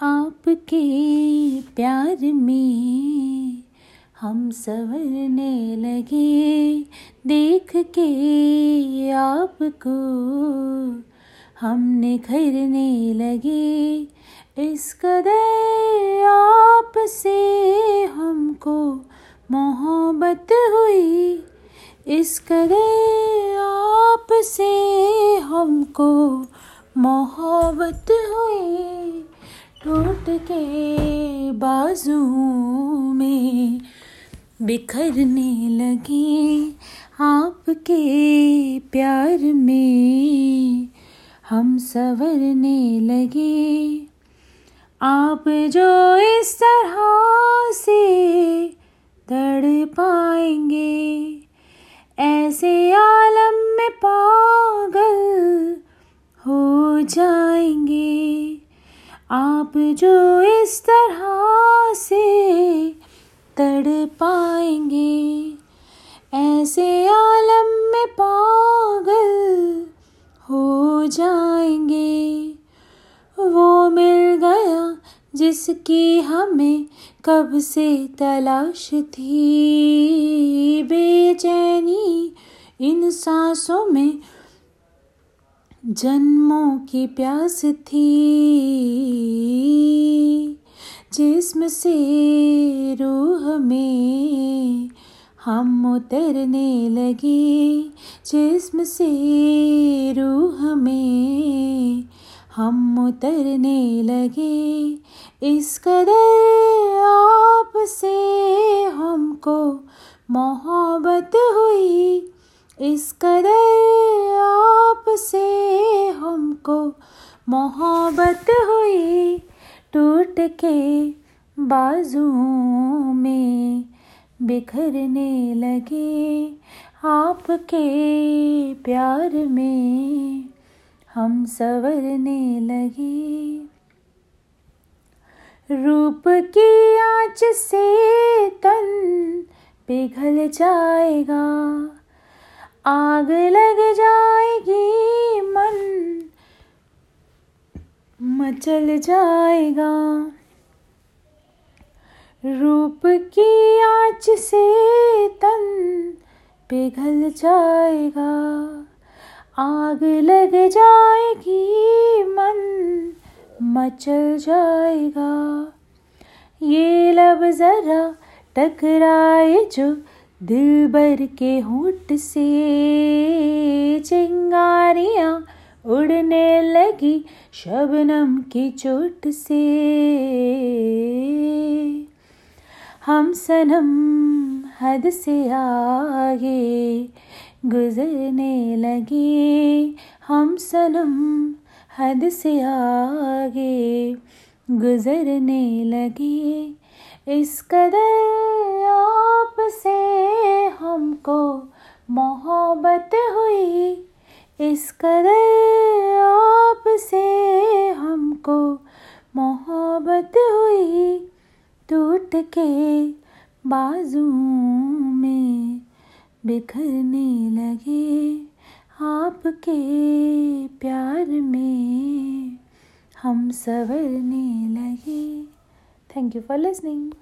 आपके प्यार में हम संवरने लगे। देख के आपको हम निखरने लगे। इस कदर आपसे हमको मोहब्बत हुई। इस कदर आपसे हमको मोहब्बत हुई। टूट के बाजू में बिखरने लगे आपके प्यार में। हम संवरने लगे। आप जो इस तरह से तड़ पाएँगे, ऐसे आलम में पागल हो जाएँगे। आप जो इस तरह से तड़ पाएँगे, ऐसे आलम में पागल हो जाएँगे। वो मिल गया जिसकी हमें कब से तलाश थी। बेचैनी इन सांसों में जन्मों की प्यास थी, जिसम से रूह में हम उतरने लगे। जिसम से रूह में हम उतरने लगे। इस कदर आप से हमको मोहब्बत हुई। इस कदर आपसे हमको मोहब्बत हुई टूट के बाजुओं में बिखरने लगे आपके प्यार में हम संवरने लगे। रूप की आँच से तन पिघल जाएगा, आग लग जाएगी मन मचल जाएगा। रूप की आँच से तन पिघल जाएगा। आग लग जाएगी, मन मचल जाएगा। ये लब जरा टकराए जो दिल भर के होठ से। चिंगारियाँ उड़ने लगी शबनम की चोट से। हम सनम हद से आगे गुजरने लगे। हम सनम हद से आगे गुजरने लगे। इस कदर आप से हमको मोहब्बत हुई इस कदर आपसे हमको मोहब्बत हुई टूट के बाजू में बिखरने लगे आपके प्यार में। हम संवरने लगे। Thank you for listening